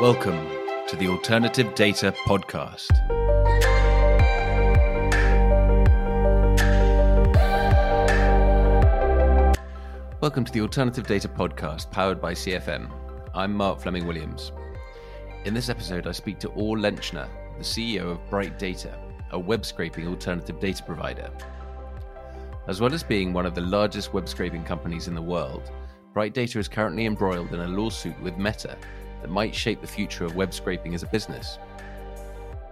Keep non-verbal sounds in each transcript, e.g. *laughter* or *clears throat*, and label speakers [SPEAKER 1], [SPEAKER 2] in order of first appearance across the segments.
[SPEAKER 1] Welcome to the Alternative Data Podcast. Welcome to the Alternative Data Podcast powered by CFM. I'm Mark Fleming Williams. In this episode, I speak to Or Lenchner, the CEO of Bright Data, a web scraping alternative data provider. As well as being one of the largest web scraping companies in the world, Bright Data is currently embroiled in a lawsuit with Meta that might shape the future of web scraping as a business.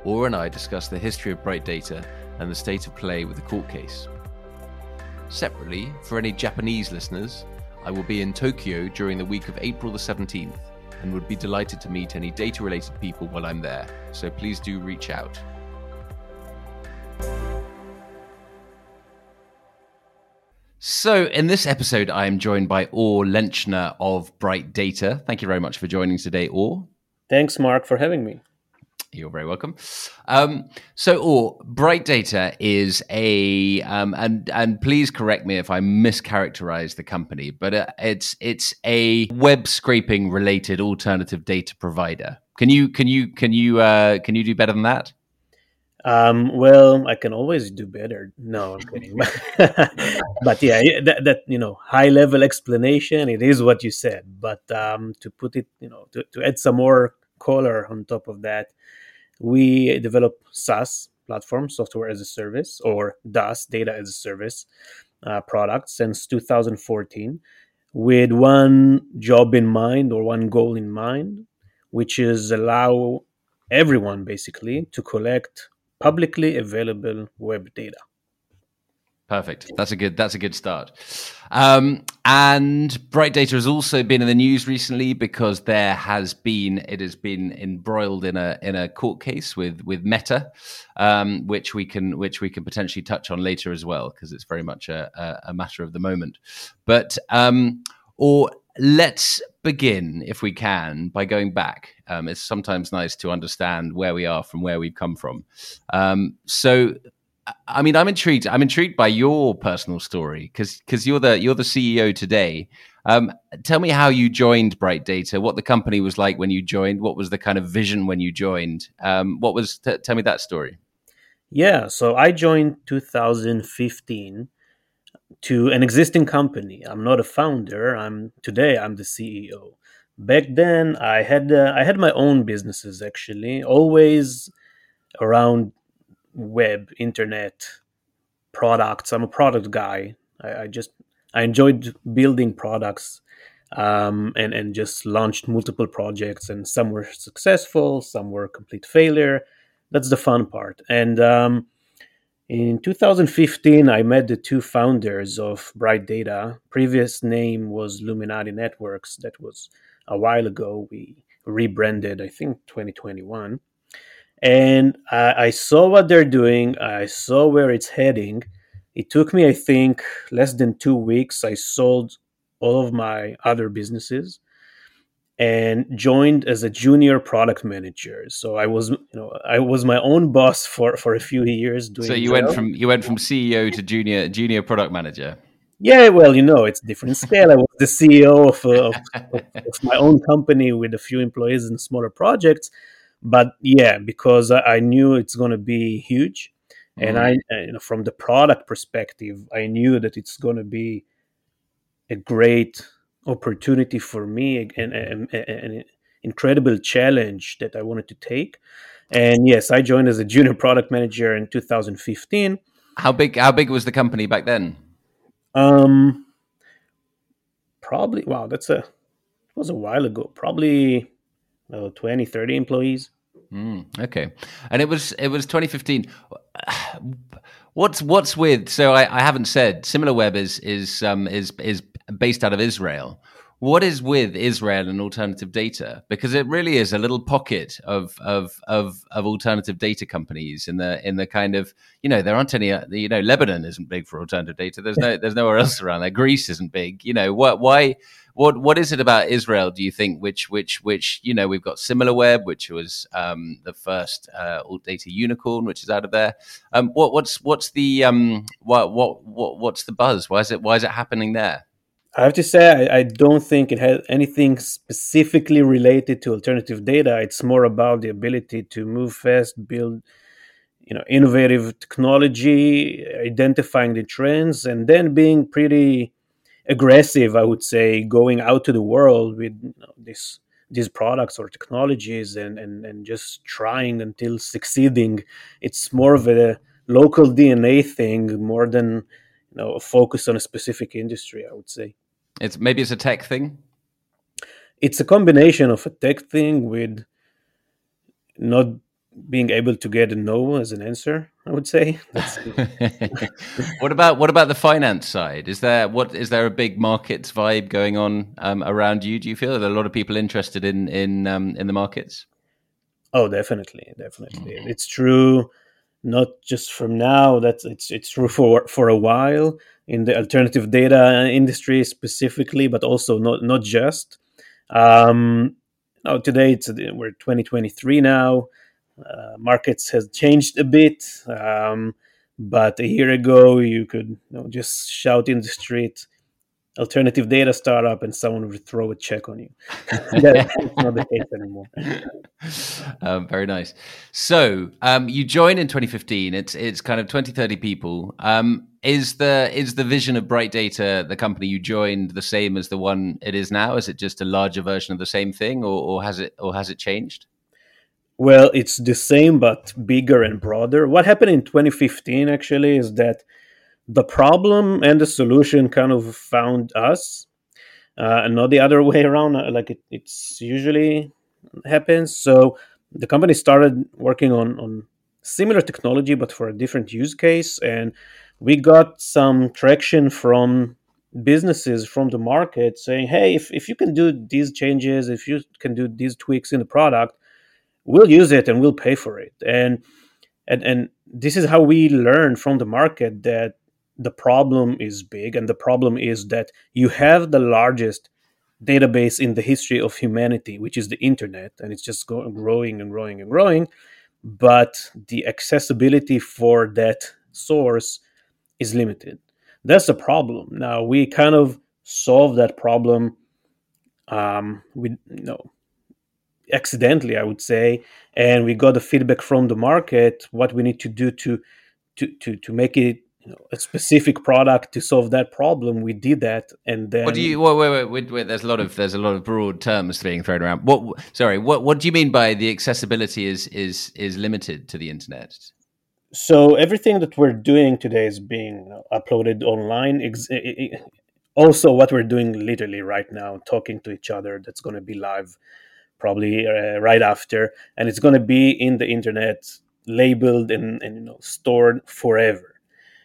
[SPEAKER 1] Or and I discuss the history of Bright Data and the state of play with the court case. Separately, for any Japanese listeners, I will be in Tokyo during the week of April the 17th and would be delighted to meet any data related people while I'm there, so please do reach out. So, in this episode, I am joined by Or Lenchner of Bright Data. Thank you very much for joining today, Or.
[SPEAKER 2] Thanks, Mark, for having me.
[SPEAKER 1] You're very welcome. Um, so, Or Bright Data is a um, and and please correct me if I mischaracterize the company, but uh, it's it's a web scraping related alternative data provider. Can you can you can you uh, can you do better than that?
[SPEAKER 2] Um, well, I can always do better. No, I'm *laughs* kidding. *laughs* but yeah, that, that, you know, high level explanation. It is what you said. But um, to put it, you know, to, to add some more color on top of that, we develop SaaS platform, software as a service, or DAS, data as a service, uh, product since 2014, with one job in mind or one goal in mind, which is allow everyone basically to collect publicly available web data.
[SPEAKER 1] Perfect. That's a good. That's a good start. Um, and Bright Data has also been in the news recently because there has been it has been embroiled in a in a court case with with Meta, um, which we can which we can potentially touch on later as well because it's very much a, a, a, matter of the moment. But um, or let's begin, if we can, by going back. Um, it's sometimes nice to understand where we are from where we've come from. Um, so, I mean, I'm intrigued. I'm intrigued by your personal story because because you're the you're the CEO today. Um, tell me how you joined Bright Data. What the company was like when you joined. What was the kind of vision when you joined? Um, what was? T- tell me that story.
[SPEAKER 2] Yeah, so I joined 2015 to an existing company. I'm not a founder. I'm today I'm the CEO. Back then, I had uh, I had my own businesses actually, always around web, internet, products. I'm a product guy. I, I just I enjoyed building products um, and and just launched multiple projects, and some were successful, some were complete failure. That's the fun part, and um, in 2015, I met the two founders of Bright Data. Previous name was Luminati Networks. That was a while ago. We rebranded, I think, 2021. And I, I saw what they're doing. I saw where it's heading. It took me, I think, less than two weeks. I sold all of my other businesses and joined as a junior product manager. So I was, you know, I was my own boss for for a few years.
[SPEAKER 1] Doing so you went from you went from CEO to junior junior product manager.
[SPEAKER 2] Yeah, well, you know, it's different scale. I was the CEO of, uh, *laughs* of, of, my own company with a few employees and smaller projects. But yeah, because I, knew it's going to be huge, and mm-hmm. I, you know, from the product perspective, I knew that it's going to be a great opportunity for me and an incredible challenge that I wanted to take. And yes, I joined as a junior product manager in 2015.
[SPEAKER 1] How big? How big was the company back then?
[SPEAKER 2] Um, probably. Wow, that's a it was a while ago. Probably uh, 20, 30 employees.
[SPEAKER 1] Mm, okay, and it was it was 2015. *sighs* What's what's with? So I, I haven't said SimilarWeb is is um, is is based out of Israel. What is with Israel and alternative data? Because it really is a little pocket of of of, of alternative data companies in the in the kind of you know there aren't any uh, you know Lebanon isn't big for alternative data. There's no there's nowhere else around there. Greece isn't big. You know what why what what is it about Israel? Do you think which which which you know we've got SimilarWeb, which was um, the first uh, alt data unicorn, which is out of there. Um, what what's what's the um, what what what what's the buzz? Why is it why is it happening there?
[SPEAKER 2] I have to say, I, I, don't think it has anything specifically related to alternative data. It's more about the ability to move fast, build, you know, innovative technology, identifying the trends, and then being pretty aggressive. I would say going out to the world with you know, this these products or technologies and, and and just trying until succeeding. It's more of a local DNA thing more than you know a focus on a specific industry. I would say.
[SPEAKER 1] It's maybe it's a tech thing.
[SPEAKER 2] It's a combination of a tech thing with not being able to get a no as an answer. I would say. *laughs*
[SPEAKER 1] what about what about the finance side? Is there what is there a big markets vibe going on um, around you? Do you feel are there a lot of people interested in in um, in the markets?
[SPEAKER 2] Oh, definitely, definitely. Mm-hmm. It's true. Not just from now. That's it's it's true for for a while in the alternative data industry specifically, but also not not just. Um, now today it's we're 2023 now. Uh, markets has changed a bit, um, but a year ago you could you know, just shout in the street, alternative data startup and someone would throw a check on you. *laughs* That's not the case anymore. *laughs*
[SPEAKER 1] Um, very nice. So um, you join in 2015. It's it's kind of 20, 30 people. Um, is the is the vision of Bright Data, the company you joined, the same as the one it is now? Is it just a larger version of the same thing, or, or has it or has it changed?
[SPEAKER 2] Well, it's the same but bigger and broader. What happened in 2015 actually is that the problem and the solution kind of found us uh, and not the other *laughs* way around uh, like it, it's usually happens. So the company started working on on similar technology but for a different use case and we got some traction from businesses from the market saying hey if, if you can do these changes if you can do these tweaks in the product we'll use it and we'll pay for it. And and and this is how we learn from the market that the problem is big and the problem is that you have the largest database in the history of humanity which is the internet and it's just growing and growing and growing but the accessibility for that source is limited. That's the problem. Now we kind of solve that problem um, with you know accidentally i would say and we got the feedback from the market what we need to do to to to, to make it you know, a specific product to solve that problem. We did that, and then.
[SPEAKER 1] What do you? Wait, wait, wait, wait, There's a lot of there's a lot of broad terms being thrown around. What? Sorry. What? What do you mean by the accessibility is is is limited to the internet?
[SPEAKER 2] So everything that we're doing today is being uploaded online. Also, what we're doing literally right now, talking to each other, that's going to be live, probably uh, right after, and it's going to be in the internet, labeled and, and you know stored forever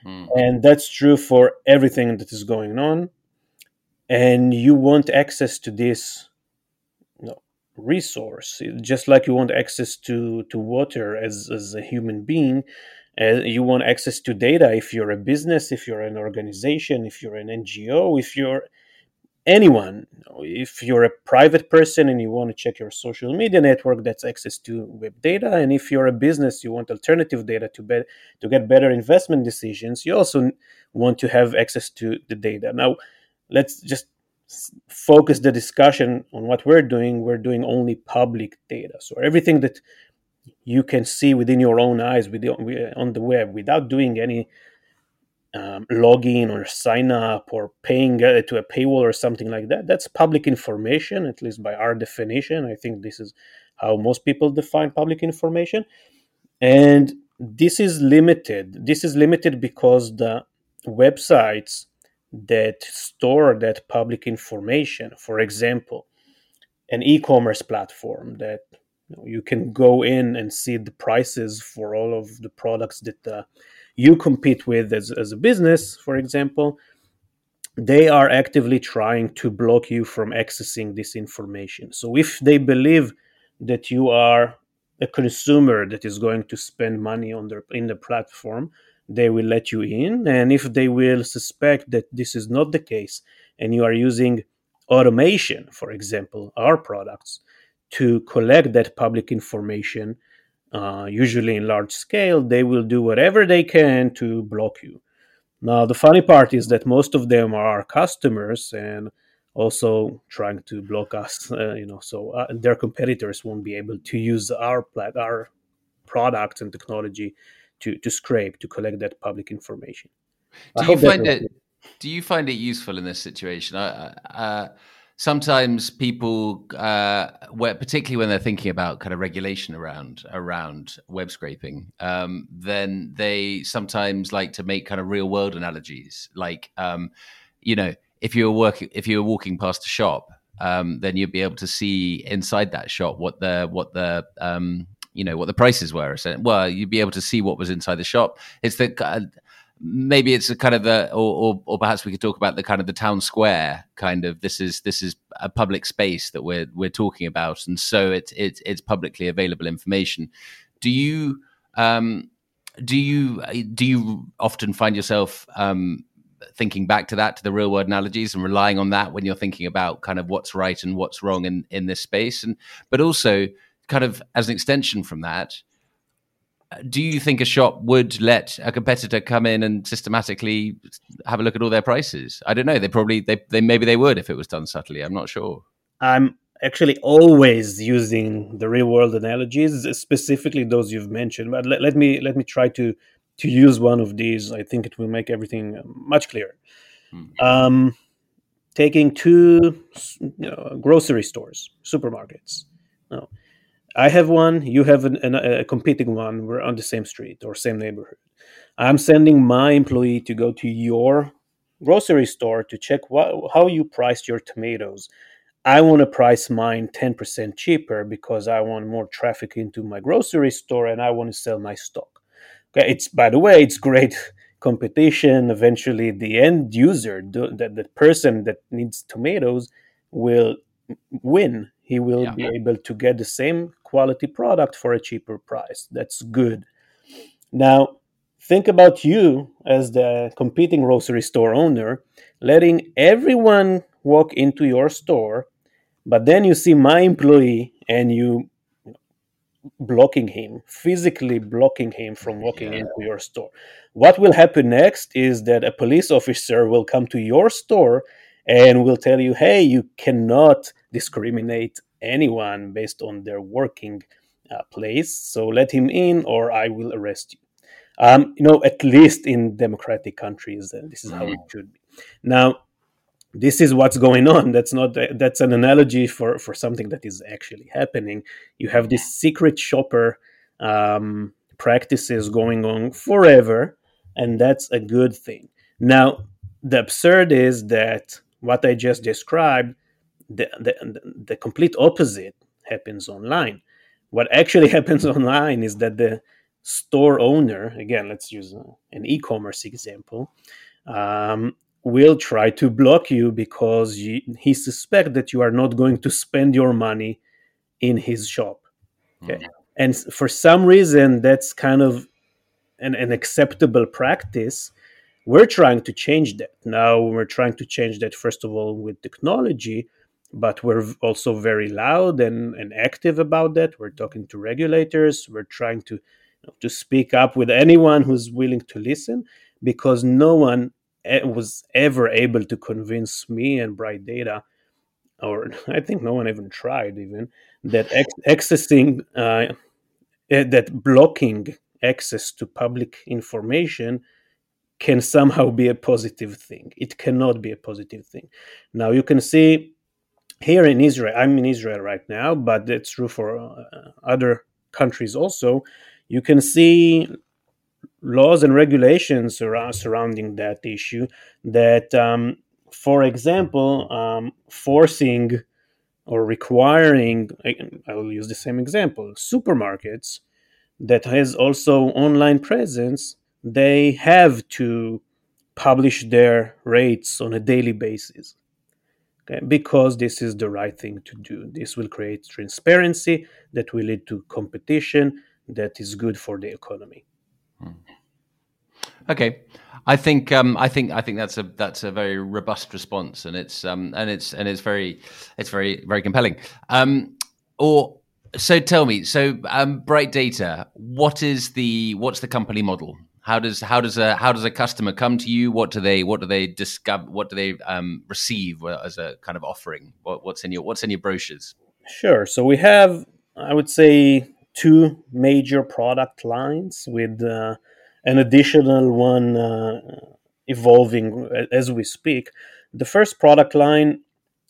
[SPEAKER 2] Mm. And that's true for everything that is going on. And you want access to this you know, resource, just like you want access to, to water as, as a human being. Uh, you want access to data if you're a business, if you're an organization, if you're an NGO, if you're anyone. If you're a private person and you want to check your social media network, that's access to web data. And if you're a business, you want alternative data to be, to get better investment decisions. You also want to have access to the data. Now, let's just focus the discussion on what we're doing. We're doing only public data, so everything that you can see within your own eyes on the web without doing any um, login or sign up or paying uh, to a paywall or something like that. That's public information, at least by our definition. I think this is how most people define public information. And this is limited. This is limited because the websites that store that public information, for example, an e commerce platform that you, know, you, can go in and see the prices for all of the products that uh, you compete with as, as a business, for example, they are actively trying to block you from accessing this information. So if they believe that you are a consumer that is going to spend money on their in the platform, they will let you in. And if they will suspect that this is not the case and you are using automation, for example, our products, to collect that public information uh, usually in large scale, they will do whatever they can to block you. Now, the funny part is that most of them are our customers and also trying to block us, *laughs* uh, you know, so uh, their competitors won't be able to use our plat- our products and technology to, to scrape, to collect that public information.
[SPEAKER 1] Do you find it? Do you find it useful in this situation? Uh, sometimes people, uh, where, particularly when they're thinking about kind of regulation around around web scraping, um, then they sometimes like to make kind of real world analogies. Like, um, you know, if you're working, if you're walking past a shop, um, then you'd be able to see inside that shop what the what the um, you know what the prices were. Well, you'd be able to see what was inside the shop. It's the uh, maybe it's a kind of a or, or, or perhaps we could talk about the kind of the town square kind of this is this is a public space that we're we're talking about. And so it's it's it's publicly available information. Do you um do you do you often find yourself um thinking back to that to the real world analogies and relying on that when you're thinking about kind of what's right and what's wrong in in this space? And but also kind of as an extension from that do you think a shop would let a competitor come in and systematically have a look at all their prices? I don't know. They probably they, they maybe they would if it was done subtly. I'm not sure.
[SPEAKER 2] I'm actually always using the real world analogies, specifically those you've mentioned. But let, let me let me try to to use one of these. I think it will make everything much clearer. Hmm. Um, taking two you know, grocery stores, supermarkets. No I have one, you have an, an, a competing one. We're on the same street or same neighborhood. I'm sending my employee to go to your grocery store to check how you priced your tomatoes. I want to price mine 10% cheaper because I want more traffic into my grocery store and I want to sell my stock. Okay, it's by the way, it's great *laughs* competition. Eventually, the end user, the, the person that needs tomatoes, will win. He will yeah. be able to get the same quality product for a cheaper price. That's good. Now, think about you as the competing grocery store owner, letting everyone walk into your store, but then you see my employee and you blocking him, physically blocking him from walking yeah. into your store. What will happen next is that a police officer will come to your store and will tell you, hey, you cannot discriminate anyone based on their working uh, place. So let him in, or I will arrest you. Um, you know, at least in democratic countries, uh, this is how it mm. should be. Now, this is what's going on. That's not that's an analogy for for something that is actually happening. You have this secret shopper um, practices going on forever, and that's a good thing. Now, the absurd is that what I just described the, the, the complete opposite happens online. What actually *laughs* happens online is that the store owner, again, let's use an e commerce example, um, will try to block you because you, he suspects that you are not going to spend your money in his shop. Okay. Mm-hmm. And for some reason, that's kind of an, an acceptable practice. We're trying to change that. Now, we're trying to change that, first of all, with technology, but we're also very loud and, and active about that. We're talking to regulators. We're trying to you know, to speak up with anyone who's willing to listen, because no one was ever able to convince me and Bright Data, or *laughs* I think no one even tried even that ex- accessing uh, eh, that blocking access to public information can somehow be a positive thing. It cannot be a positive thing. Now you can see here in Israel, I'm in Israel right now, but it's true for uh, other countries also. You can see laws and regulations around, surrounding that issue that, um, for example, um, forcing or requiring, I will use the same example, supermarkets that has also online presence, they have to publish their rates on a daily basis okay? because this is the right thing to do. This will create transparency that will lead to competition that is good for the economy. Hmm.
[SPEAKER 1] Okay, I think um, I think I think that's a that's a very robust response, and it's um, and it's and it's very it's very very compelling. Um, or so tell me, so um, Bright Data, what is the what's the company model? How does how does a how does a customer come to you? What do they what do they discover? What do they um, receive as a kind of offering? What, what's in your what's in your brochures?
[SPEAKER 2] Sure. So we have, I would say, two major product lines with uh, an additional one uh, evolving as we speak. The first product line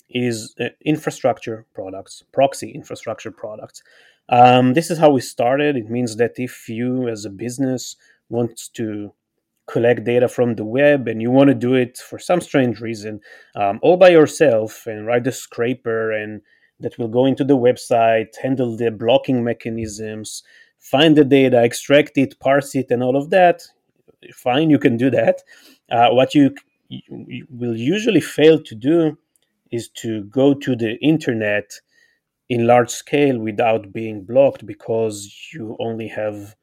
[SPEAKER 2] is uh, infrastructure products, proxy infrastructure products. Um, this is how we started. It means that if you, as a business, want to collect data from the web and you want to do it for some strange reason um, all by yourself and write a scraper and that will go into the website, handle the blocking mechanisms, find the data, extract it, parse it, and all of that, fine, you can do that. Uh, what you, you will usually fail to do is to go to the internet in large scale without being blocked because you only have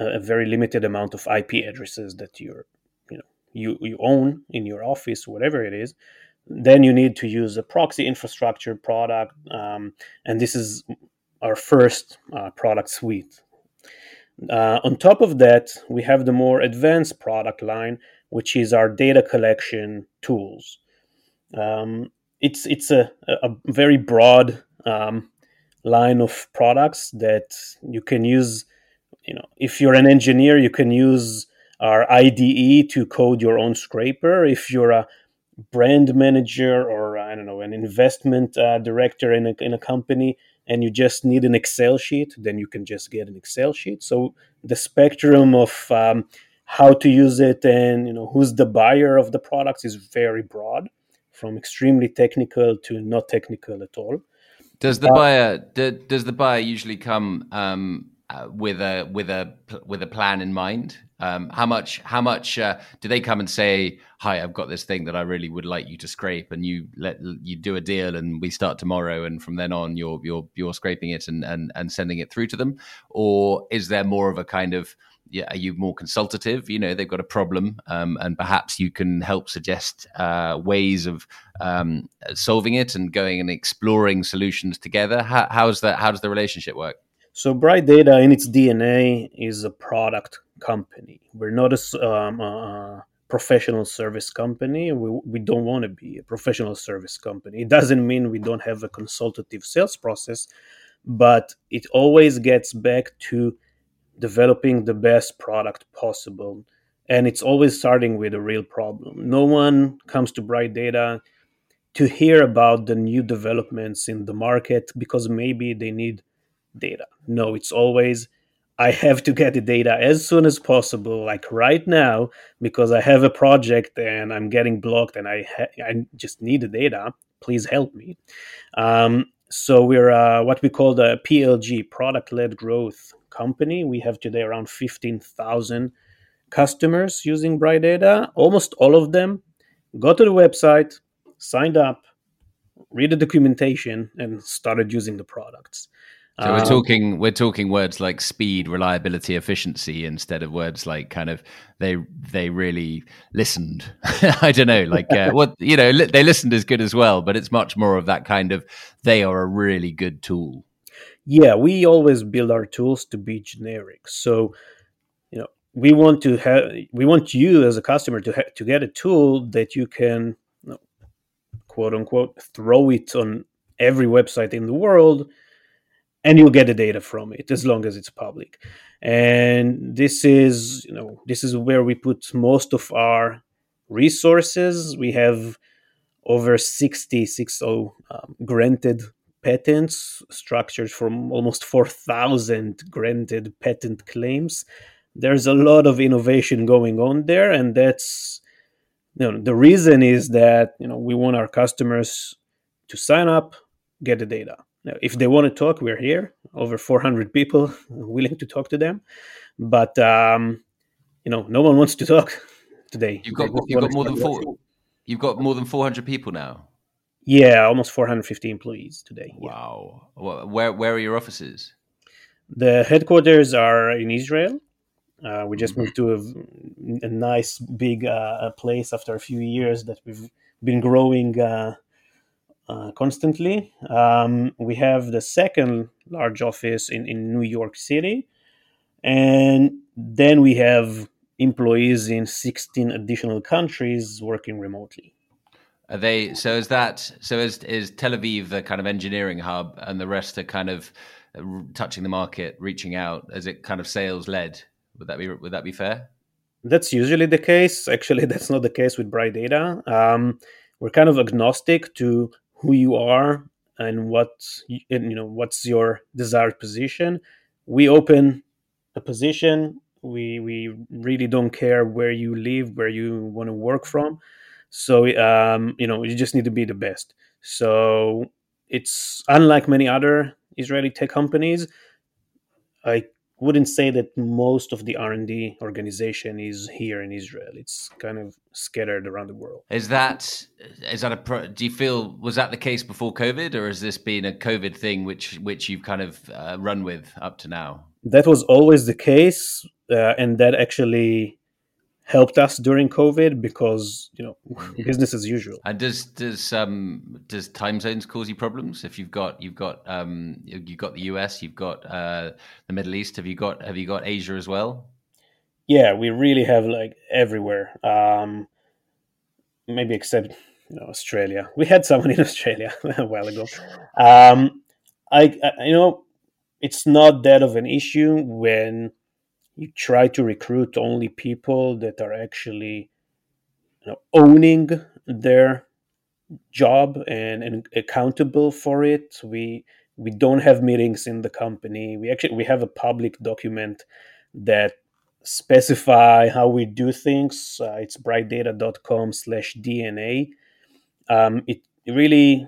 [SPEAKER 2] a, very limited amount of IP addresses that you're you know you, you own in your office whatever it is then you need to use a proxy infrastructure product um, and this is our first uh, product suite uh, on top of that we have the more advanced product line which is our data collection tools um, it's it's a, a very broad um, line of products that you can use. You know, if you're an engineer, you can use our IDE to code your own scraper. If you're a brand manager or I don't know an investment uh, director in a, in a company and you just need an Excel sheet, then you can just get an Excel sheet. So the spectrum of um, how to use it and you know who's the buyer of the products is very broad from extremely technical to not technical at all.
[SPEAKER 1] Does the uh, buyer do, does the buyer usually come um, uh, with a with a with a plan in mind? Um, how much how much uh, do they come and say, "Hi, I've got this thing that I really would like you to scrape," and you let you do a deal, and we start tomorrow, and from then on, you're you're you're scraping it and and and sending it through to them, or is there more of a kind of yeah, are you more consultative? You know, they've got a problem, um, and perhaps you can help suggest uh, ways of um, solving it and going and exploring solutions together. How, how's that? How does the relationship work?
[SPEAKER 2] So, Bright Data in its DNA is a product company. We're not a, um, a professional service company. We, we don't want to be a professional service company. It doesn't mean we don't have a consultative sales process, but it always gets back to developing the best product possible. And it's always starting with a real problem. No one comes to Bright Data to hear about the new developments in the market because maybe they need data. No, it's always I have to get the data as soon as possible, like right now, because I have a project and I'm getting blocked and I ha- I just need the data. Please help me. Um, so we're uh, what we call the PLG, product-led growth company. We have today around 15,000 customers using Bright Data. Almost all of them got to the website, signed up, read the documentation, and started using the products.
[SPEAKER 1] So we're um, talking we're talking words like speed, reliability, efficiency instead of words like kind of they they really listened. *laughs* I don't know, like uh, *laughs* what you know li- they listened as good as well, but it's much more of that kind of they are a really good tool
[SPEAKER 2] yeah, we always build our tools to be generic. So, you know, we want to have we want you as a customer to ha- to get a tool that you can, you know, quote unquote, throw it on every website in the world, and you'll get the data from it as long as it's public. And this is, you know, this is where we put most of our resources. We have over 60, 60 um, granted patents structured from almost 4,000 granted patent claims. There's a lot of innovation going on there, and that's you know, the reason is that you know we want our customers to sign up, get the data. If they want to talk, we're here. Over 400 people willing to talk to them, but um, you know, no one wants to talk today.
[SPEAKER 1] You've got you've got more than four. You've got more than 400 people now.
[SPEAKER 2] Yeah, almost 450 employees today.
[SPEAKER 1] Wow. Yeah. Where where are your offices?
[SPEAKER 2] The headquarters are in Israel. Uh, we just mm-hmm. moved to a, a nice big uh, place after a few years that we've been growing uh, uh, constantly. Um, we have the second large office in, in New York City. And then we have employees in 16 additional countries working remotely.
[SPEAKER 1] Are they so? Is that so? Is is Tel Aviv the kind of engineering hub, and the rest are kind of touching the market, reaching out? Is it kind of sales led? Would that be would that be fair?
[SPEAKER 2] That's usually the case. Actually, *laughs* that's not the case with Bright Data. Um, we're kind of agnostic to who you are and what you know what's your desired position. We open a position. We we really don't care where you live, where you want to work from so um, you know, you just need to be the best. So it's unlike many other Israeli tech companies. I wouldn't say that most of the r&d organization is here in israel. It's kind of scattered around the world.
[SPEAKER 1] Is that is that a pro, do you feel was that the case before covid or has this been a covid thing which which you've kind of uh, run with up to now?
[SPEAKER 2] That was always the case uh, and that actually helped us during COVID because you know mm-hmm. business as usual.
[SPEAKER 1] And does does um does time zones cause you problems? If you've got you've got um you've got the US, you've got uh, the Middle East. Have you got have you got Asia as well?
[SPEAKER 2] Yeah, we really have like everywhere. Um, maybe except you know, Australia. We had someone *laughs* in Australia a while ago. Um, I, I you know it's not that of an issue when you try to recruit only people that are actually you know, owning their job and, and accountable for it. We we don't have meetings in the company. We actually we have a public document that specify how we do things. Uh, it's brightdata.com slash DNA. Um, it really,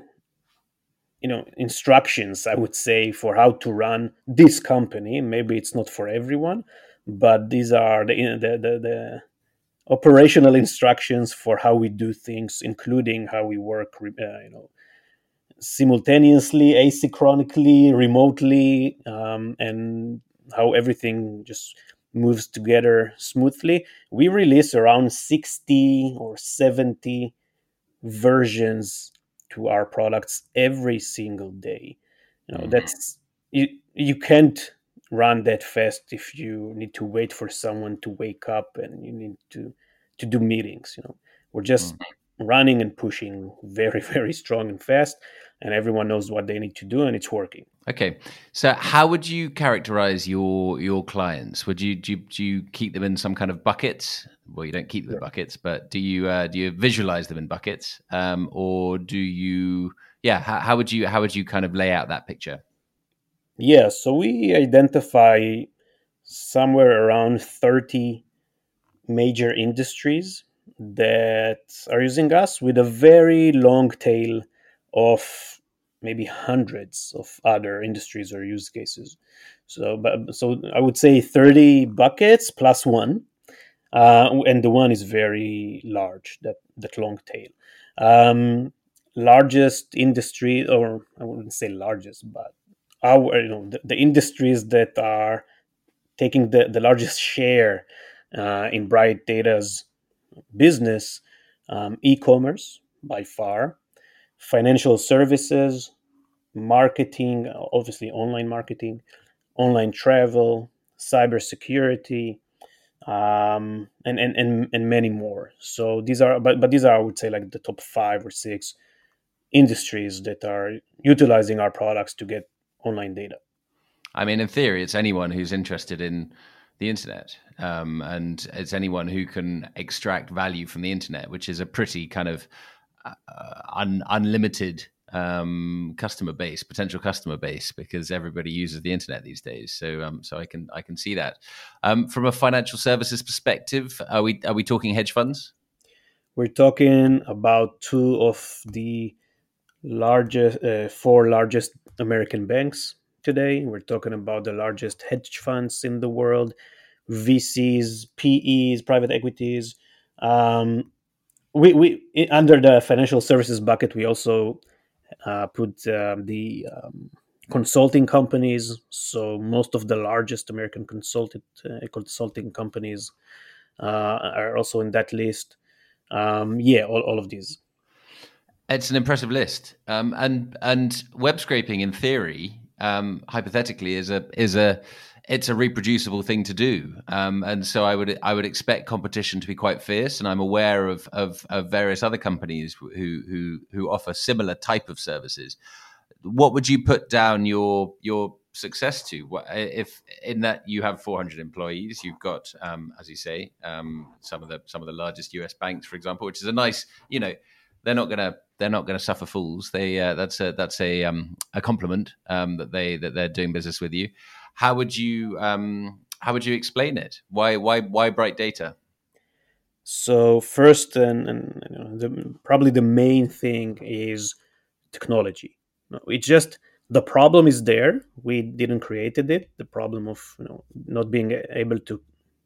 [SPEAKER 2] you know, instructions, I would say, for how to run this company. Maybe it's not for everyone, but these are the, the, the, the operational instructions for how we do things, including how we work, uh, you know, simultaneously, asynchronously, remotely, um, and how everything just moves together smoothly. We release around 60 or 70 versions to our products every single day. You know, mm-hmm. that's you, you can't run that fast if you need to wait for someone to wake up and you need to to do meetings you know. We're just mm. running and pushing very *laughs* very strong and fast and everyone knows what they need to do and it's working.
[SPEAKER 1] Okay. So how would you characterize your your clients? Would you do you, do you keep them in some kind of buckets? Well you don't keep them in buckets but do you uh, do you visualize them in buckets? Um, or do you yeah how, how would you how would you kind of lay out that picture
[SPEAKER 2] yeah, so we identify somewhere around 30 major industries that are using us with a very long tail of maybe hundreds of other industries or use cases. So, but, so I would say 30 buckets plus one. Uh, and the one is very large, that, that long tail. Um, largest industry, or I wouldn't say largest, but our you know the, the industries that are taking the, the largest share uh, in bright data's business um, e-commerce by far financial services marketing obviously online marketing online travel cybersecurity um, and, and, and, and many more. So these are but, but these are i would say like the top five or six industries that are utilizing our products to get online data.
[SPEAKER 1] I mean, in theory, it's anyone who's interested in the internet, um, and it's anyone who can extract value from the internet, which is a pretty kind of uh, un- unlimited um, customer base, potential customer base, because everybody uses the internet these days. So, um, so I can I can see that. Um, from a financial services perspective, are we are we talking hedge funds?
[SPEAKER 2] We're talking about two of the largest, uh, four largest American banks today. We're talking about the largest hedge funds in the world, VCs, PEs, private equities. Um, we, we under the financial services bucket, we also uh, put um, the um, consulting companies. So most of the largest American consulted uh, consulting companies uh, are also in that list. Um, yeah, all, all of these.
[SPEAKER 1] It's an impressive list, um, and and web scraping, in theory, um, hypothetically, is a is a it's a reproducible thing to do, um, and so I would I would expect competition to be quite fierce. And I'm aware of of, of various other companies who who who offer similar type of services. What would you put down your your success to? If in that you have 400 employees, you've got, um, as you say, um, some of the some of the largest U.S. banks, for example, which is a nice, you know, they're not gonna they're not gonna suffer fools. They uh, that's a that's a um, a compliment um, that they that they're doing business with you. How would you um, how would you explain it? Why why why bright data?
[SPEAKER 2] So first, and, and you know, the, probably the main thing is technology. It's just the problem is there. We didn't created it. The problem of you know not being able to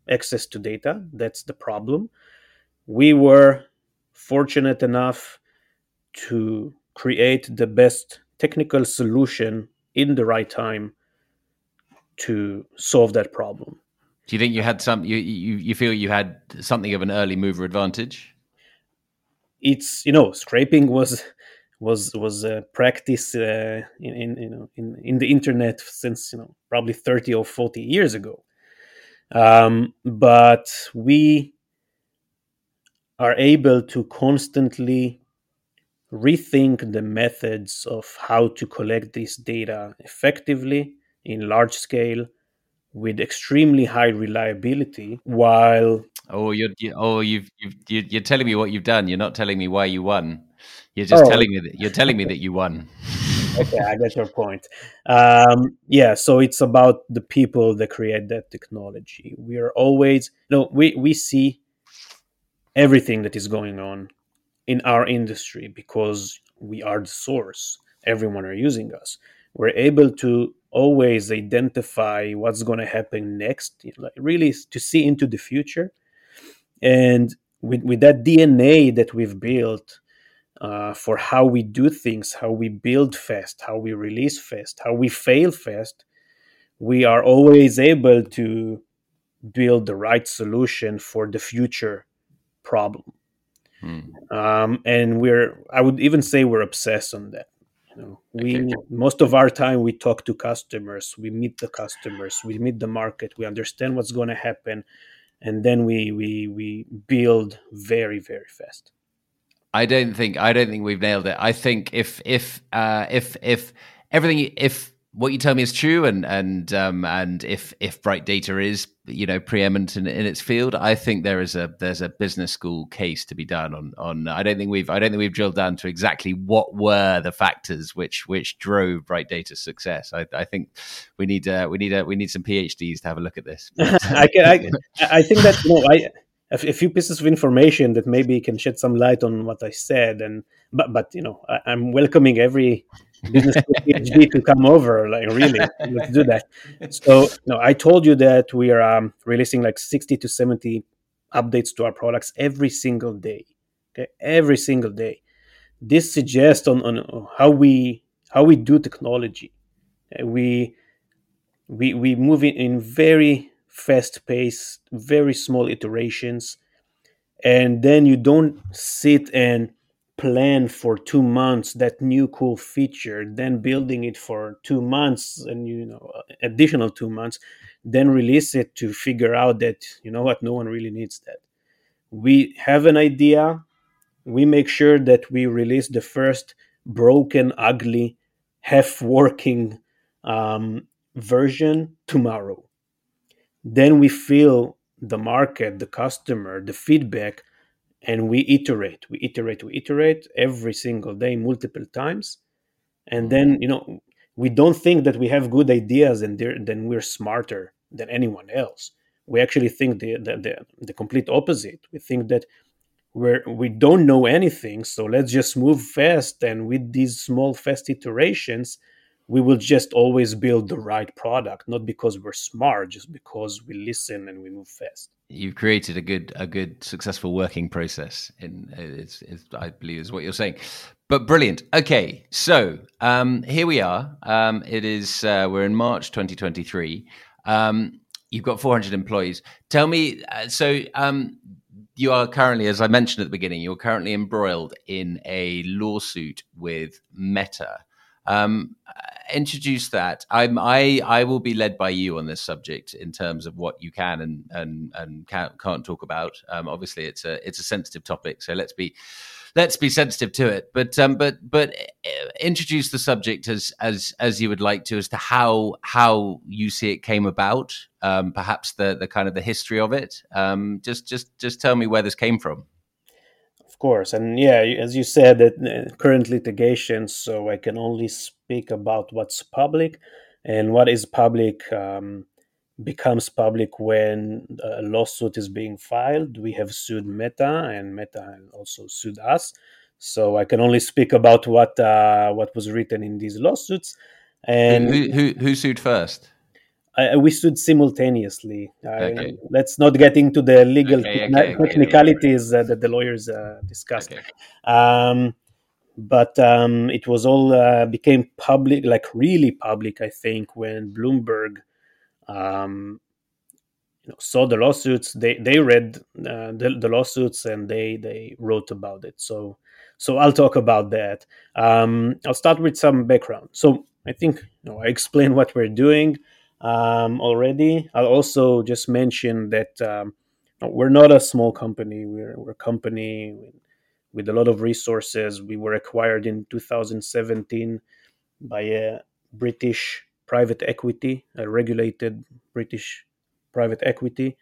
[SPEAKER 2] access to data. That's the problem. We were fortunate enough to create the best technical solution in the right time to solve that problem.
[SPEAKER 1] Do you think you had some? You you you feel you had something of an early mover advantage?
[SPEAKER 2] It's you know scraping was was was a practice uh, in, in you know in, in the internet since you know probably 30 or 40 years ago um, but we are able to constantly rethink the methods of how to collect this data effectively in large scale with extremely high reliability while
[SPEAKER 1] oh you're oh you've, you've you're telling me what you've done you're not telling me why you won you're just oh. telling me that you're telling me that you won. *laughs*
[SPEAKER 2] okay, I get your point. Um, yeah, so it's about the people that create that technology. We are always no, we we see everything that is going on in our industry because we are the source. Everyone are using us. We're able to always identify what's going to happen next, like really to see into the future. And with, with that DNA that we've built, uh, for how we do things, how we build fast, how we release fast, how we fail fast, we are always able to build the right solution for the future problem. Hmm. Um, and we're, I would even say, we're obsessed on that. You know, we okay. most of our time we talk to customers, we meet the customers, we meet the market, we understand what's going to happen, and then we we we build very very fast.
[SPEAKER 1] I don't think I don't think we've nailed it. I think if if uh, if if everything if what you tell me is true and and um, and if if bright data is you know preeminent in, in its field, I think there is a there's a business school case to be done on on. I don't think we've I don't think we've drilled down to exactly what were the factors which which drove bright data's success. I, I think we need uh, we need a, we need some PhDs to have a look at this. *laughs*
[SPEAKER 2] I can I, I think that you know I a, few pieces of information that maybe can shed some light on what I said. And but but you know I, am welcoming every business *laughs* PhD to come over. Like really, let's do that. So no, I told you that we are um, releasing like 60 to 70 updates to our products every single day. Okay, every single day. This suggests on, on how we how we do technology. We we we move in, in very fast pace, very small iterations. And then you don't sit and plan for two months that new cool feature, then building it for two months and you know additional two months, then release it to figure out that you know what no one really needs that. We have an idea, we make sure that we release the first broken, ugly, half working um, version tomorrow then we feel the market, the customer, the feedback, and we iterate, we iterate, we iterate every single day, multiple times. And mm-hmm. then, you know, we don't think that we have good ideas and then we're smarter than anyone else. We actually think the, the, the, the complete opposite. We think that we're, we don't know anything, so let's just move fast. And with these small, fast iterations, we will just always build the right product not because we're smart just because we listen and we move fast
[SPEAKER 1] you've created a good a good successful working process in it's, it's i believe is what you're saying. But brilliant. Okay so um, here we are. Um, it is uh, we're in march 2023 um, you've got 400 employees. Tell me uh, so um, you are currently as i mentioned at the beginning you're currently embroiled in a lawsuit with meta Um, introduce that. I'm, I I will be led by you on this subject in terms of what you can and and and can't, can't talk about. Um, obviously, it's a it's a sensitive topic, so let's be let's be sensitive to it. But um, but but uh, introduce the subject as as as you would like to, as to how how you see it came about. Um, perhaps the the kind of the history of it. Um, just just just tell me where this came from.
[SPEAKER 2] Of course, and yeah, as you said, that uh, current litigation. So I can only speak about what's public, and what is public um, becomes public when a lawsuit is being filed. We have sued Meta, and Meta also sued us. So I can only speak about what uh, what was written in these lawsuits. And
[SPEAKER 1] who who, who sued first?
[SPEAKER 2] We stood simultaneously. Uh, Let's not get into the legal okay, okay, technicalities uh, that the lawyers uh, discussed. Um, but um, it was all uh, became public, like really public. I think when Bloomberg um, you know, saw the lawsuits, they they read uh, the, the, lawsuits and they they wrote about it. So so I'll talk about that. Um, I'll start with some background. So I think you know, I explain what we're doing um, already. I'll also just mention that um, we're not a small company. We're, we're a company with, with, a lot of resources. We were acquired in 2017 by a British private equity, a regulated British private equity.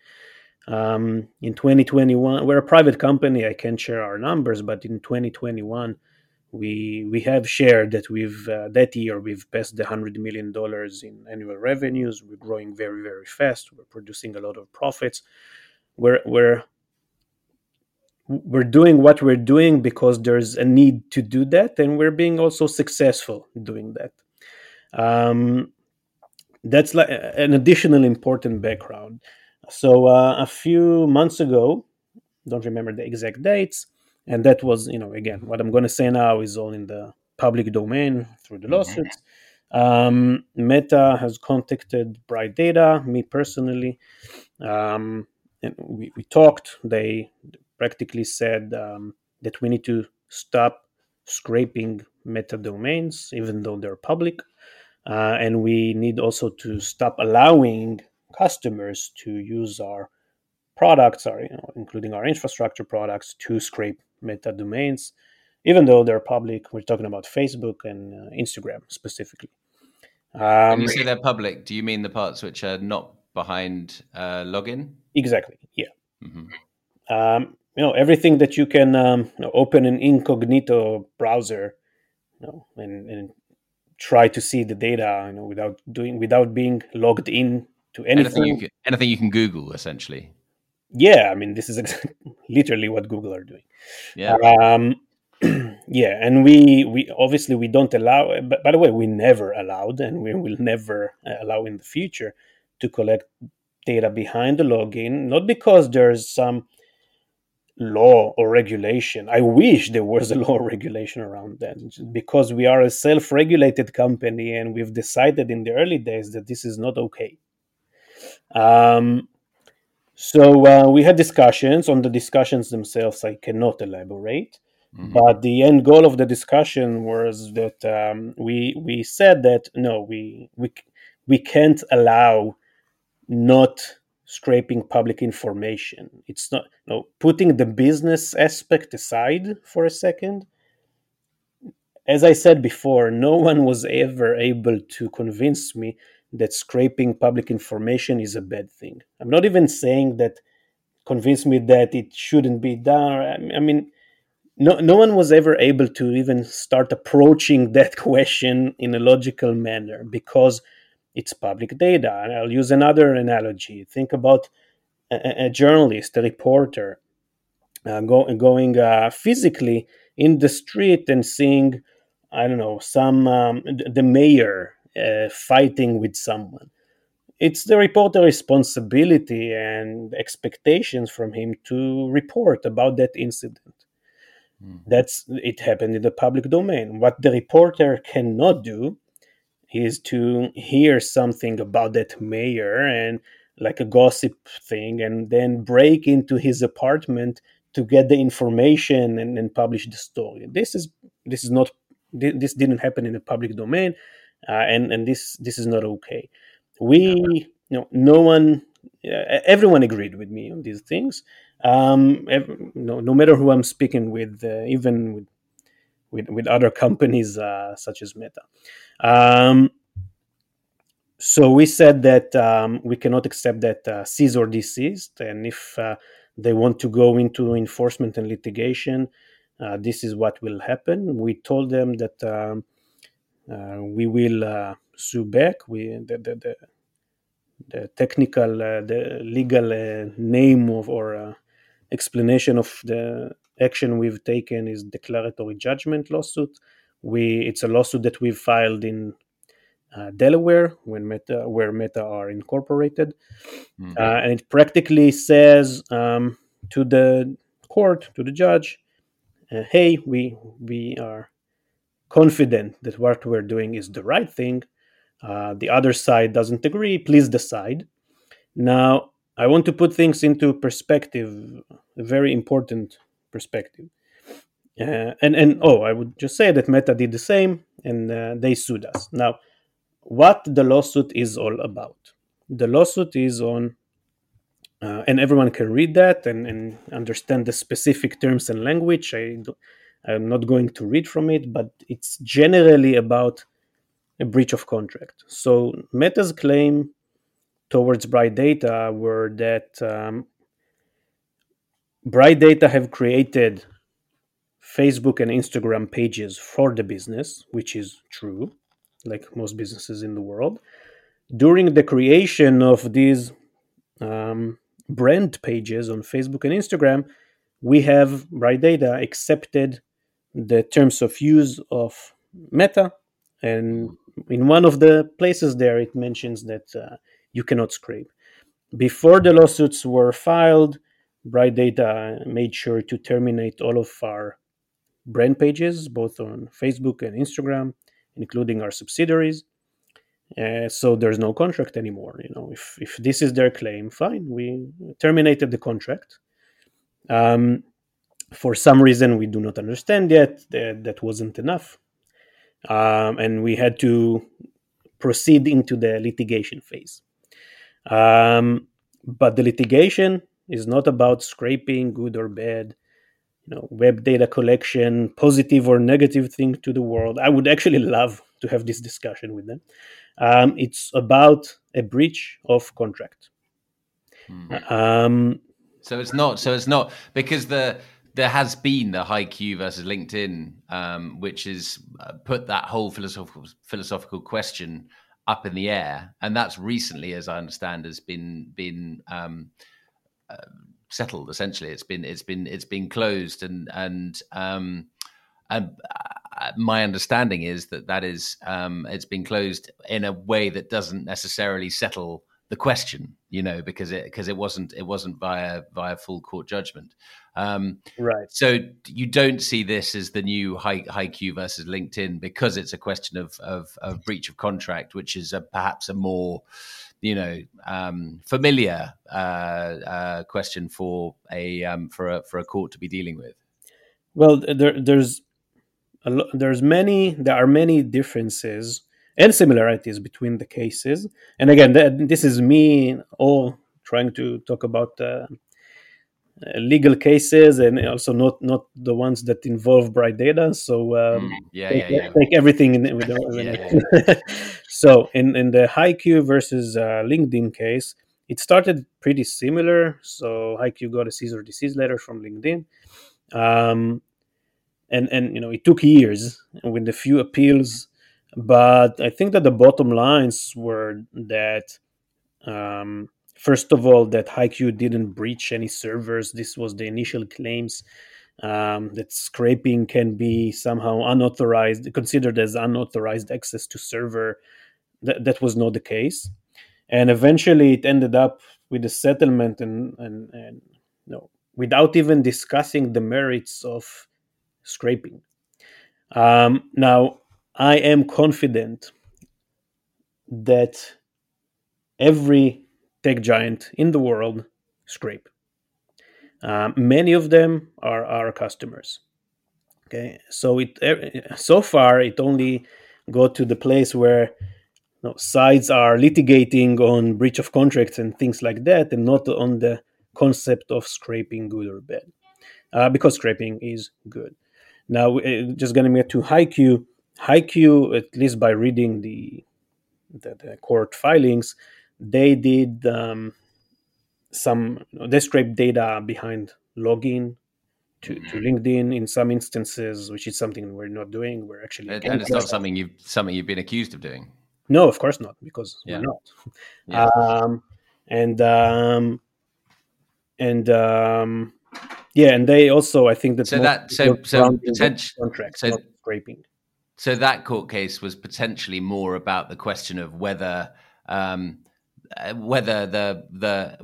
[SPEAKER 2] Um, in 2021, we're a private company. I can't share our numbers, but in 2021, we we have shared that we've uh, that year we've passed the hundred million dollars in annual revenues. We're growing very very fast. We're producing a lot of profits. We're we're we're doing what we're doing because there's a need to do that, and we're being also successful doing that. Um, that's like an additional important background. So uh, a few months ago, don't remember the exact dates and that was you know again what i'm going to say now is all in the public domain through the mm-hmm. lawsuits. Um, meta has contacted bright data me personally. Um, and we, we talked. They practically said um, that we need to stop scraping meta domains even though they're public. Uh, and we need also to stop allowing customers to use our products, our, you know, including our infrastructure products, to scrape meta domains, even though they're public. We're talking about Facebook and uh, Instagram specifically.
[SPEAKER 1] Um, when you say they're public, do you mean the parts which are not behind uh, login?
[SPEAKER 2] Exactly. Yeah. Mm-hmm. Um, you know everything that you can um, you know, open an incognito browser, you know, and, and try to see the data, you know, without doing without being logged in to anything.
[SPEAKER 1] Anything you can, anything you can Google, essentially
[SPEAKER 2] yeah i mean this is *laughs* literally what google are doing.
[SPEAKER 1] Yeah.
[SPEAKER 2] Um, *clears throat* yeah and we we obviously we don't allow but by the way we never allowed and we will never uh, allow in the future to collect data behind the login not because there's some law or regulation. I wish there was a *laughs* law or regulation around that because we are a self-regulated company and we've decided in the early days that this is not okay. Um, so uh, we had discussions. On the discussions themselves, I cannot elaborate. Mm-hmm. But the end goal of the discussion was that um, we we said that no, we we we can't allow not scraping public information. It's not no putting the business aspect aside for a second. As I said before, no one was ever able to convince me that scraping public information is a bad thing. I'm not even saying that convince me that it shouldn't be done. I mean, no, no one was ever able to even start approaching *laughs* that question in a logical manner because it's public data. And I'll use another analogy. Think about a, a journalist, a reporter, uh, go, going uh, physically in the street and seeing, I don't know, some um, the mayor uh, fighting with someone. It's the reporter responsibility and expectations from him to report about that incident. Mm. That's it happened in the public domain. What the reporter cannot do is to hear something about that mayor and like a gossip thing and then break into his apartment to get the information and, and publish the story. This is this is not this didn't happen in the public domain, uh, and and this this is not okay. We you know no one everyone agreed with me on these things. Um, every, no, no matter who I'm speaking with, uh, even with, with, with other companies uh, such as Meta. Um, so we said that um, we cannot accept that uh, cease or desist, and if uh, they want to go into enforcement and litigation, uh, this is what will happen. We told them that um, uh, we will uh, sue back. We the, the, the, the technical, uh, the legal name of or explanation of the action we've taken is declaratory judgment lawsuit. We it's a lawsuit that we've filed in uh, Delaware, when Meta, where Meta are incorporated, mm-hmm. uh, and it practically says um, to the court, to the judge, uh, "Hey, we we are confident that what we're doing is the right thing. Uh, the other side doesn't agree. Please decide." Now, I want to put things into perspective, a very important perspective. Uh, and and oh, I would just say that Meta did the same, and uh, they sued us. Now, what the lawsuit is all about. The lawsuit is on, uh, and everyone can read that and, and understand the specific terms and language. I I'm not going to read from it, but it's generally about a breach of contract. So Meta's claim towards Bright Data were that um, Bright Data have created Facebook and Instagram pages for the business, which is true like most businesses in the world. During the creation of these um, brand pages on Facebook and Instagram, we have Bright Data accepted the terms of use of Meta, and in one of the places there, it mentions that uh, you cannot scrape. Before the lawsuits were filed, Bright Data made sure to terminate all of our brand pages, both on Facebook and Instagram, including our subsidiaries. Uh, so there's no contract anymore. You know, if if this is their claim, fine. We terminated the contract. Um, for some reason we do not understand yet that that wasn't enough, um, and we had to proceed into the litigation phase. Um, but the litigation is not about scraping, good or bad you know web data collection positive or negative thing to the world i would actually *laughs* love to have this discussion with them um, it's about a breach of contract
[SPEAKER 1] hmm. um, so it's not so it's not because the there has been the HiQ versus LinkedIn, um, which has uh, put that whole philosophical philosophical question up in the air, and that's recently, as I understand, has been been um, uh, settled. Essentially, it's been it's been it's been closed, and and um, and uh, my understanding is that that is um, it's been closed in a way that doesn't necessarily settle the question, you know, because it because it wasn't it wasn't via via full court judgment. Um,
[SPEAKER 2] right.
[SPEAKER 1] So you don't see this as the new high HiQ versus LinkedIn because it's a question of of, of breach of contract, which is a, perhaps a more you know um, familiar uh, uh, question for a um, for a for a court to be dealing with?
[SPEAKER 2] Well, there, there's lo- there's many there are many differences and similarities between the cases. And again, th- this is me all trying to talk about uh, uh, legal cases and also not not the ones that involve bright data so um,
[SPEAKER 1] mm, yeah, take, yeah, yeah.
[SPEAKER 2] take everything in with *laughs* so in in the HiQ versus uh, linkedin case it started pretty similar so HiQ got a cease or desist letter from linkedin um, and and you know it took years with a few appeals but i think that the bottom lines were that um, First of all, that HiQ didn't breach any servers. This was the initial claims um, that scraping can be somehow unauthorized, considered as unauthorized access to server. Th- that was not the case, and eventually it ended up with a settlement and and and you know, without even discussing the merits of scraping. Um, now, I am confident that every tech giant in the world scrape. Um, many of them are our customers. Okay, so it so far it only got to the place where you know, sides are litigating on breach of contracts and things like that, and not on the concept of scraping good or bad, uh, because scraping is good. Now, uh, just going to get to HiQ. HiQ, at least by reading the, the, the court filings, they did um, some they scraped data behind login to, to LinkedIn in some instances, which is something we're not doing. We're actually
[SPEAKER 1] and it's not something you've something you've been accused of doing.
[SPEAKER 2] No, of course not, because yeah. we're not. Yeah. Um, and um, and um, yeah, and they also, I think that
[SPEAKER 1] so that so so potential
[SPEAKER 2] contracts, so, scraping.
[SPEAKER 1] So that court case was potentially more about the question of whether um, uh, whether the the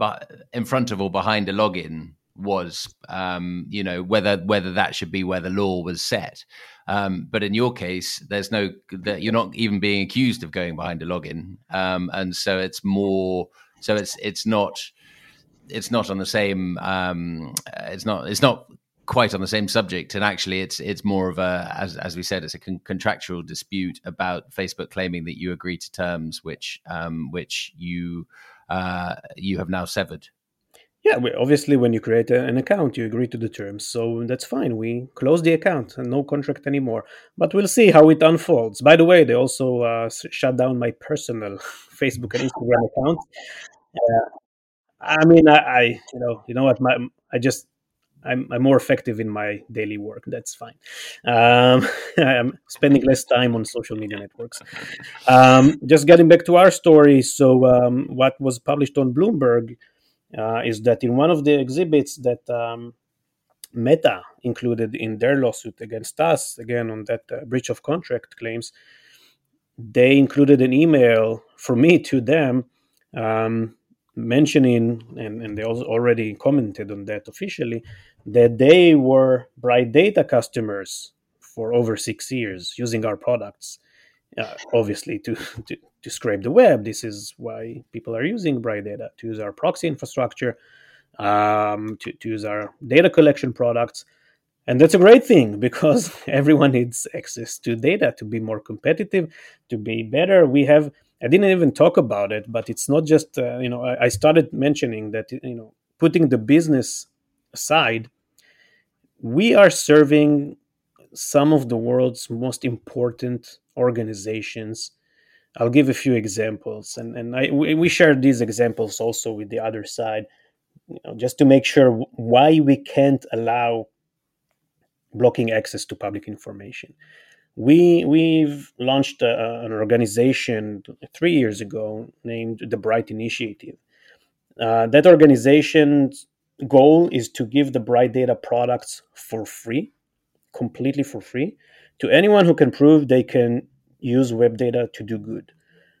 [SPEAKER 1] uh, in front of or behind a login was um, you know whether whether that should be where the law was set. Um, but in your case there's no that you're not even being accused of going behind a login. Um, and so it's more so it's it's not it's not on the same um, it's not it's not quite on the same subject and actually it's it's more of a as, as we said it's a con- contractual dispute about facebook claiming that you agree to terms which um, which you uh, you have now severed
[SPEAKER 2] yeah, obviously, when you create a, an account, you agree to the terms. So that's fine. We close the account and no contract anymore. But we'll see how it unfolds. By the way, they also uh, shut down my personal *laughs* Facebook and Instagram account. Uh, I mean, I, I, you know, you know what? My, I just, I'm, I'm more effective in my daily work. That's fine. Um, *laughs* I'm spending less time on social media networks. Um, just getting back to our story. So, um, what was published on Bloomberg uh, is that in one of the exhibits that um, Meta included in their lawsuit against us, again on that uh, breach of contract claims, they included an email from me to them um, mentioning, and, and they also already commented on that officially, that they were Bright Data customers for over six years using our products. Uh, obviously, to, *laughs* to, to scrape the web. This is why people are using Bright Data to use our proxy infrastructure, um, to, to use our data collection products. And that's a great thing because *laughs* everyone needs access to data to be more competitive, to be better. We have, I didn't even talk about it, but it's not just, uh, you know, I, I started mentioning that, you know, putting the business aside, we are serving some of the world's most important organizations I'll give a few examples, and and I we, we shared these examples also with the other side, you know, just to make sure why we can't allow blocking access to public information. We we've launched a, an organization three years ago named the Bright Initiative. Uh, that organization's goal is to give the Bright Data products for free, completely for free, to anyone who can prove they can use web data to do good.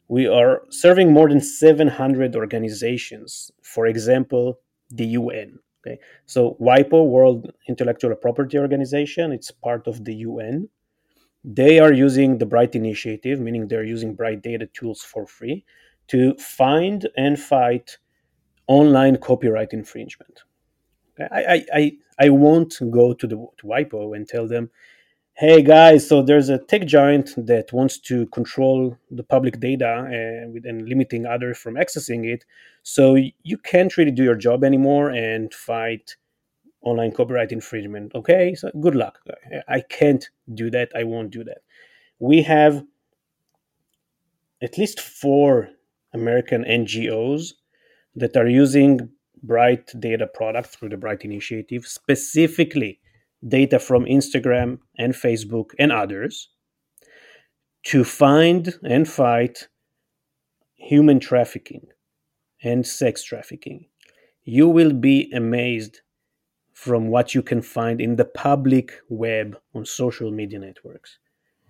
[SPEAKER 2] We are serving more than 700 organizations, for example, the UN. Okay, so WIPO, World Intellectual Property Organization, it's part of the UN. They are using the Bright Initiative, meaning they're using Bright data tools for free to find and fight online copyright infringement. I, I, I, won't go to the to WIPO and tell them, hey guys, so there's a tech giant that wants to control the public data eh, and, and limiting others from accessing it. So you can't really do your job anymore and fight online copyright infringement. Okay, so good luck. I can't do that. I won't do that. We have at least four American NGOs that are using Bright data products through the Bright Initiative specifically data from Instagram and Facebook and others to find and fight human trafficking and sex trafficking. You will be amazed from what you can find in the public web on social media networks.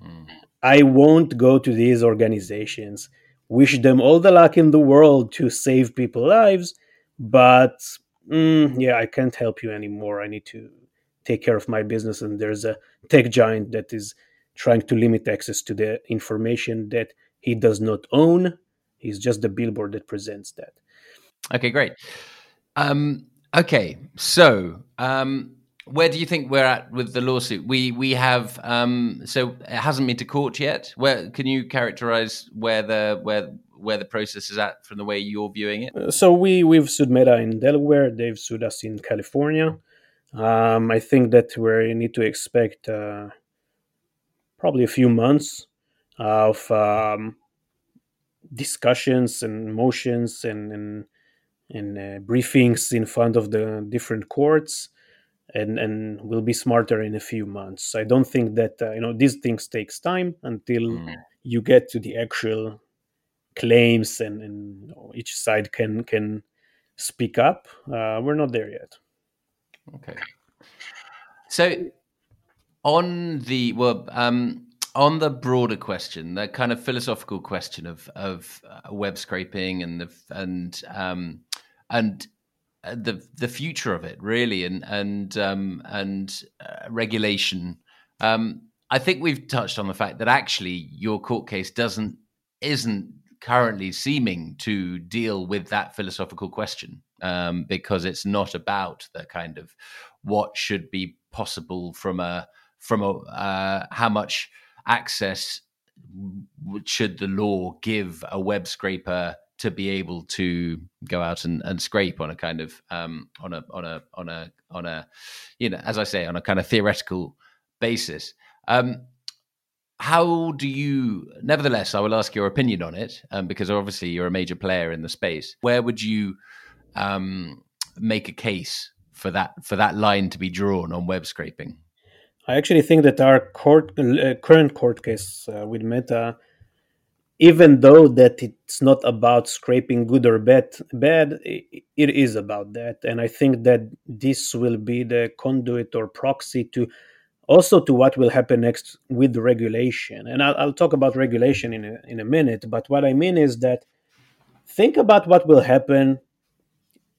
[SPEAKER 2] Mm. I won't go to these organizations, wish them all the luck in the world to save people's lives, but mm, yeah, I can't help you anymore. I need to take care of my business and there's a tech giant that is trying to limit access to the information that he does not own he's just the billboard that presents that
[SPEAKER 1] okay great um, okay so um, where do you think we're at with the lawsuit? We we have um, so it hasn't been to court yet. Where can you characterize where the where where the process is at from the way you're viewing it?
[SPEAKER 2] Uh, so we we've sued Meta in Delaware. They've sued us in California. Um, I think that we need to expect uh, probably a few months of um, discussions and motions and and, and uh, briefings in front of the different courts and and we'll be smarter in a few months. I don't think that uh, you know these things takes time until mm. you get to the actual claims and, and you know, each side can can speak up. Uh, we're not there yet.
[SPEAKER 1] Okay. So on the well, um, on the broader question, the kind of philosophical question of of uh, web scraping and the and um, and uh, the the future of it really and and um, and uh, regulation. Um, I think we've touched on the fact that actually your court case doesn't isn't currently seeming to deal with that philosophical question um, because it's not about the kind of what should be possible from a from a uh, how much access should the law give a web scraper to be able to go out and, and scrape on a kind of um, on a on a on a on a you know as I say on a kind of theoretical basis. Um, how do you? Nevertheless, I will ask your opinion on it um, because obviously you're a major player in the space. Where would you um, make a case for that for that line to be drawn on web scraping?
[SPEAKER 2] I actually think that our court uh, current court case uh, with Meta even though that it's not about scraping good or bad bad it is about that. And i think that this will be the conduit or proxy to also to what will happen next with regulation. And i'll, I'll talk about regulation in a, in a minute but what i mean is that think about what will happen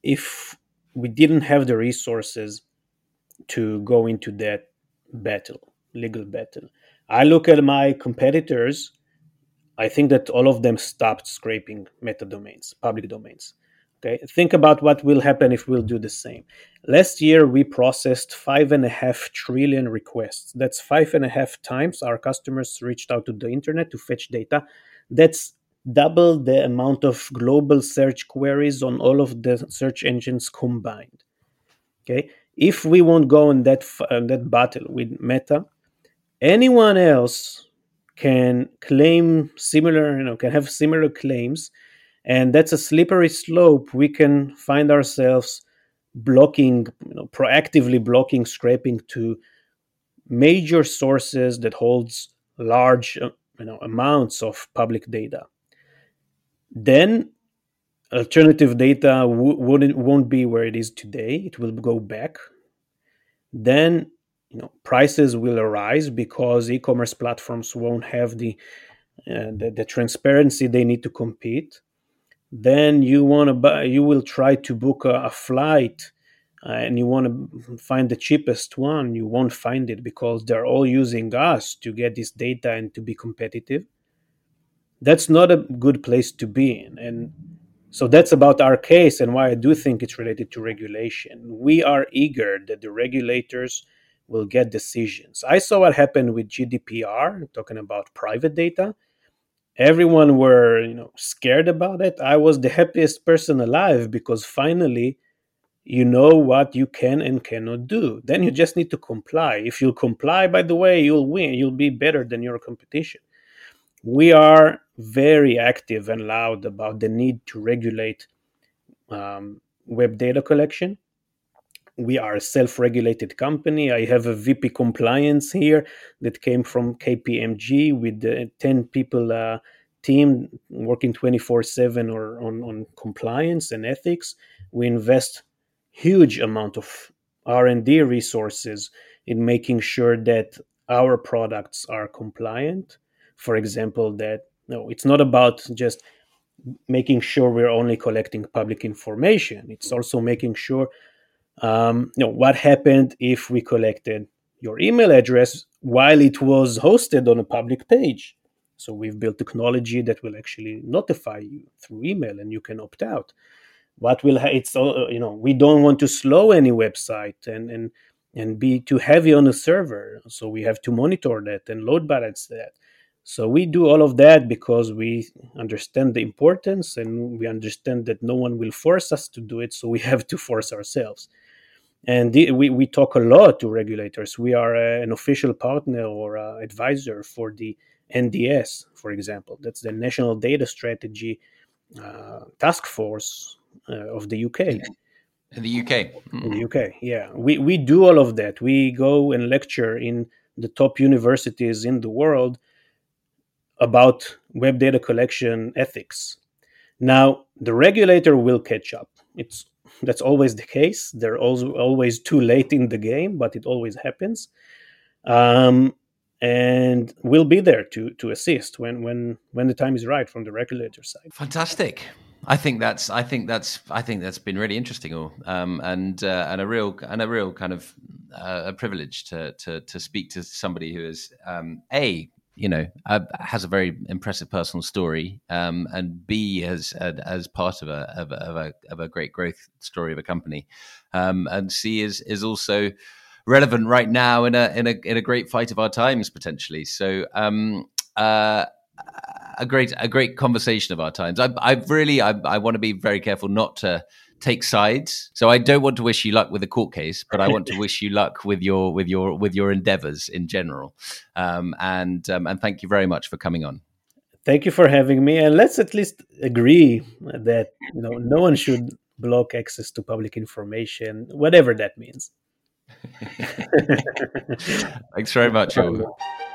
[SPEAKER 2] if we didn't have the resources to go into that battle legal battle. I look at my competitors I think that all of them stopped scraping meta domains, public domains. Okay, think about what will happen if we'll do the same. Last year, we processed five and a half trillion requests. That's five and a half times our customers reached out to the internet to fetch data. That's double the amount of global search queries on all of the search engines combined. Okay, if we won't go in that that battle with Meta, anyone else can claim similar, you know, can have similar claims, and that's a slippery slope. We can find ourselves blocking, you know, proactively blocking scraping to major sources that holds large, uh, you know, amounts of public data. Then alternative data w- wouldn't won't be where it is today. It will go back. Then you know prices will arise because e-commerce platforms won't have the uh, the, the, transparency they need to compete. Then you want to buy you will try to book a, a flight uh, and you want to find the cheapest one. You won't find it because they're all using us to get this data and to be competitive. That's not a good place to be in and so that's about our case and why i do think it's related to regulation. We are eager that the regulators will get decisions. I saw what happened with GDPR, talking about private data. Everyone were, you know, scared about it. I was the happiest person alive because finally you know what you can and cannot do. Then you just need to comply. If you comply, by the way, you'll win. You'll be better than your competition. We are very active and loud about the need to regulate um, web data collection we are a self-regulated company. I have a VP compliance here that came from KPMG with the 10 people uh, team working 24/7 or on, on compliance and ethics. We invest huge amount of R&D resources in making sure that our products are compliant. For example, that no, it's not about just making sure we're only collecting public information. It's also making sure um, you know, what happened if we collected your email address while it was hosted on a public page? So we've built technology that will actually notify you through email, and you can opt out. What will ha- it's uh, you know we don't want to slow any website, and and and be too heavy on the server. So we have to monitor that and load balance that. So we do all of that because we understand the importance and we understand that no one will force us to do it. So we *laughs* have to force ourselves. And the, we, we talk a lot to regulators. We are uh, an official partner or uh, advisor for the NDS, for example. That's the National Data Strategy uh, Task Force uh, of the UK.
[SPEAKER 1] In the UK.
[SPEAKER 2] In the UK, yeah. We, we do all of that. We go and lecture in the top universities in the world about web data collection ethics. Now, the regulator will catch up. It's that's always the case. They're also always too late in the game, but it always happens. Um, and we'll be there to to assist when when when the time is right from the regulator side.
[SPEAKER 1] Fantastic. I think that's I think that's I think that's been really interesting, um, and uh, and a real and a real kind of uh, a privilege to to to speak to somebody who is um, a you know has a very impressive personal story, um, and B as as part of a, of a, of a of a great growth story of a company, um, and C is is also relevant right now in a in a in a great fight of our times potentially. So. Um, uh, a great a great conversation of our times. I, I really I, I want to be very careful not to take sides. So I don't want to wish you luck with the court case, but I want to *laughs* wish you luck with your with your with your endeavors in general. Um, and um, and thank you very much for coming on.
[SPEAKER 2] Thank you for having me, and let's at least agree that you know no one should block access to public information, whatever that means. *laughs*
[SPEAKER 1] Thanks very much. *laughs*